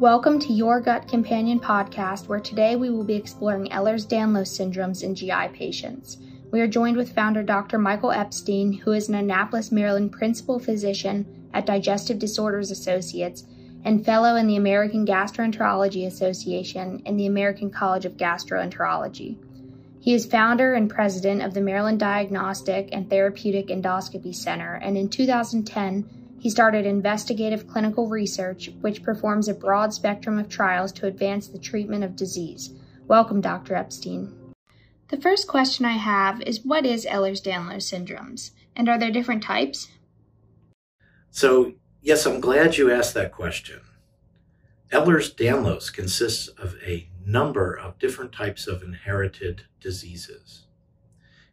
Welcome to Your Gut Companion podcast, where today we will be exploring Ehlers Danlos syndromes in GI patients. We are joined with founder Dr. Michael Epstein, who is an Annapolis, Maryland principal physician at Digestive Disorders Associates and fellow in the American Gastroenterology Association and the American College of Gastroenterology. He is founder and president of the Maryland Diagnostic and Therapeutic Endoscopy Center, and in 2010, he started investigative clinical research, which performs a broad spectrum of trials to advance the treatment of disease. Welcome, Dr. Epstein. The first question I have is what is Ehlers Danlos syndromes, and are there different types? So, yes, I'm glad you asked that question. Ehlers Danlos consists of a number of different types of inherited diseases.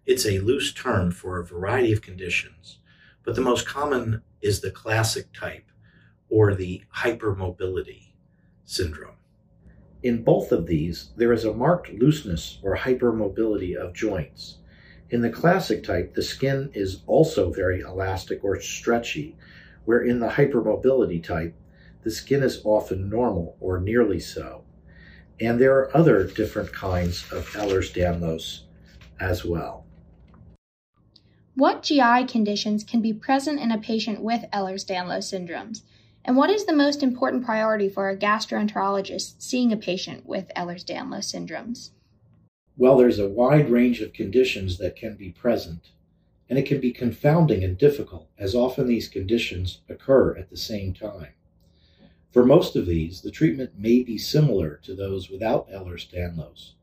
It's a loose term for a variety of conditions, but the most common is the classic type or the hypermobility syndrome. In both of these, there is a marked looseness or hypermobility of joints. In the classic type, the skin is also very elastic or stretchy, where in the hypermobility type, the skin is often normal or nearly so. And there are other different kinds of Ehlers-Danlos as well. What GI conditions can be present in a patient with Ehlers-Danlos syndromes? And what is the most important priority for a gastroenterologist seeing a patient with Ehlers-Danlos syndromes? Well, there's a wide range of conditions that can be present, and it can be confounding and difficult as often these conditions occur at the same time. For most of these, the treatment may be similar to those without Ehlers-Danlos,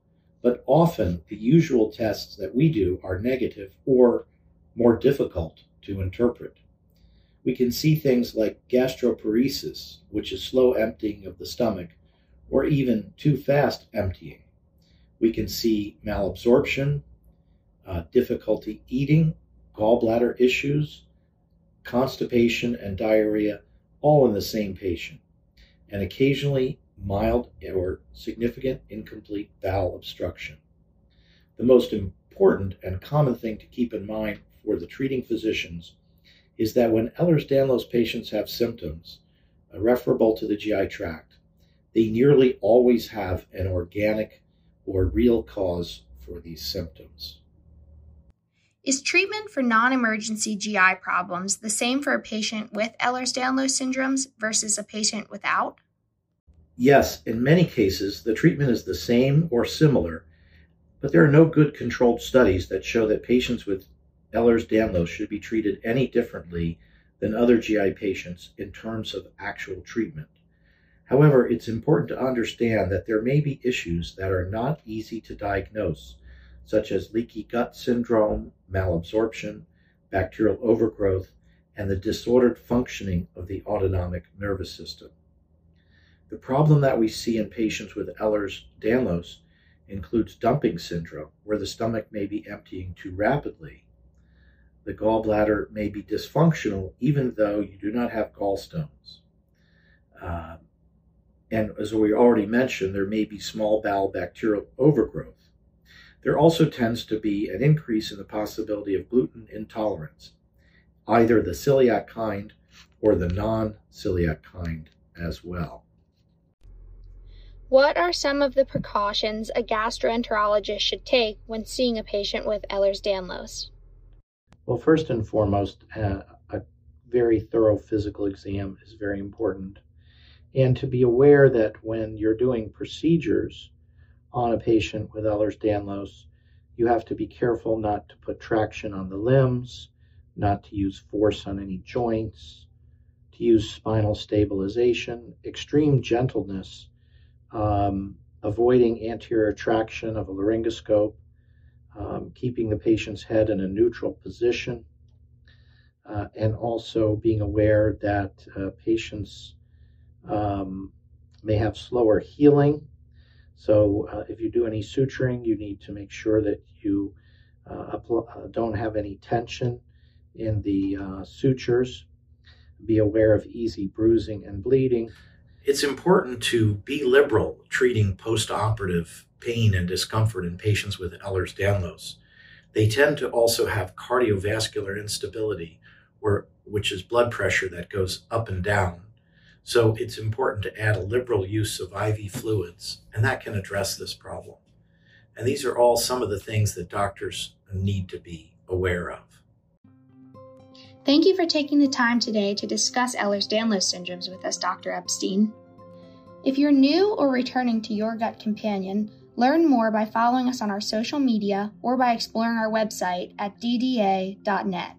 but often the usual tests that we do are negative or more difficult to interpret. We can see things like gastroparesis, which is slow emptying of the stomach, or even too fast emptying. We can see malabsorption, uh, difficulty eating, gallbladder issues, constipation, and diarrhea, all in the same patient and occasionally mild or significant incomplete bowel obstruction. The most important and common thing to keep in mind for the treating physicians is that when Ehlers-Danlos patients have symptoms referable to the GI tract, they nearly always have an organic or real cause for these symptoms. Is treatment for non emergency GI problems the same for a patient with Ehlers Danlos syndromes versus a patient without? Yes, in many cases, the treatment is the same or similar, but there are no good controlled studies that show that patients with Ehlers Danlos should be treated any differently than other GI patients in terms of actual treatment. However, it's important to understand that there may be issues that are not easy to diagnose such as leaky gut syndrome, malabsorption, bacterial overgrowth, and the disordered functioning of the autonomic nervous system. The problem that we see in patients with Ehlers-Danlos includes dumping syndrome, where the stomach may be emptying too rapidly. The gallbladder may be dysfunctional even though you do not have gallstones. Uh, and as we already mentioned, there may be small bowel bacterial overgrowth. There also tends to be an increase in the possibility of gluten intolerance, either the celiac kind or the non celiac kind as well. What are some of the precautions a gastroenterologist should take when seeing a patient with Ehlers Danlos? Well, first and foremost, uh, a very thorough physical exam is very important. And to be aware that when you're doing procedures, on a patient with Ehlers-Danlos, you have to be careful not to put traction on the limbs, not to use force on any joints, to use spinal stabilization, extreme gentleness, um, avoiding anterior traction of a laryngoscope, um, keeping the patient's head in a neutral position, uh, and also being aware that uh, patients um, may have slower healing so uh, if you do any suturing, you need to make sure that you uh, uh don't have any tension in the uh, sutures. Be aware of easy bruising and bleeding. It's important to be liberal treating postoperative pain and discomfort in patients with Ehlers-Danlos. They tend to also have cardiovascular instability, or, which is blood pressure that goes up and down. So it's important to add a liberal use of IV fluids, and that can address this problem. And these are all some of the things that doctors need to be aware of. Thank you for taking the time today to discuss Ehlers-Danlos syndromes with us, Dr. Epstein. If you're new or returning to Your Gut Companion, learn more by following us on our social media or by exploring our website at dda.net.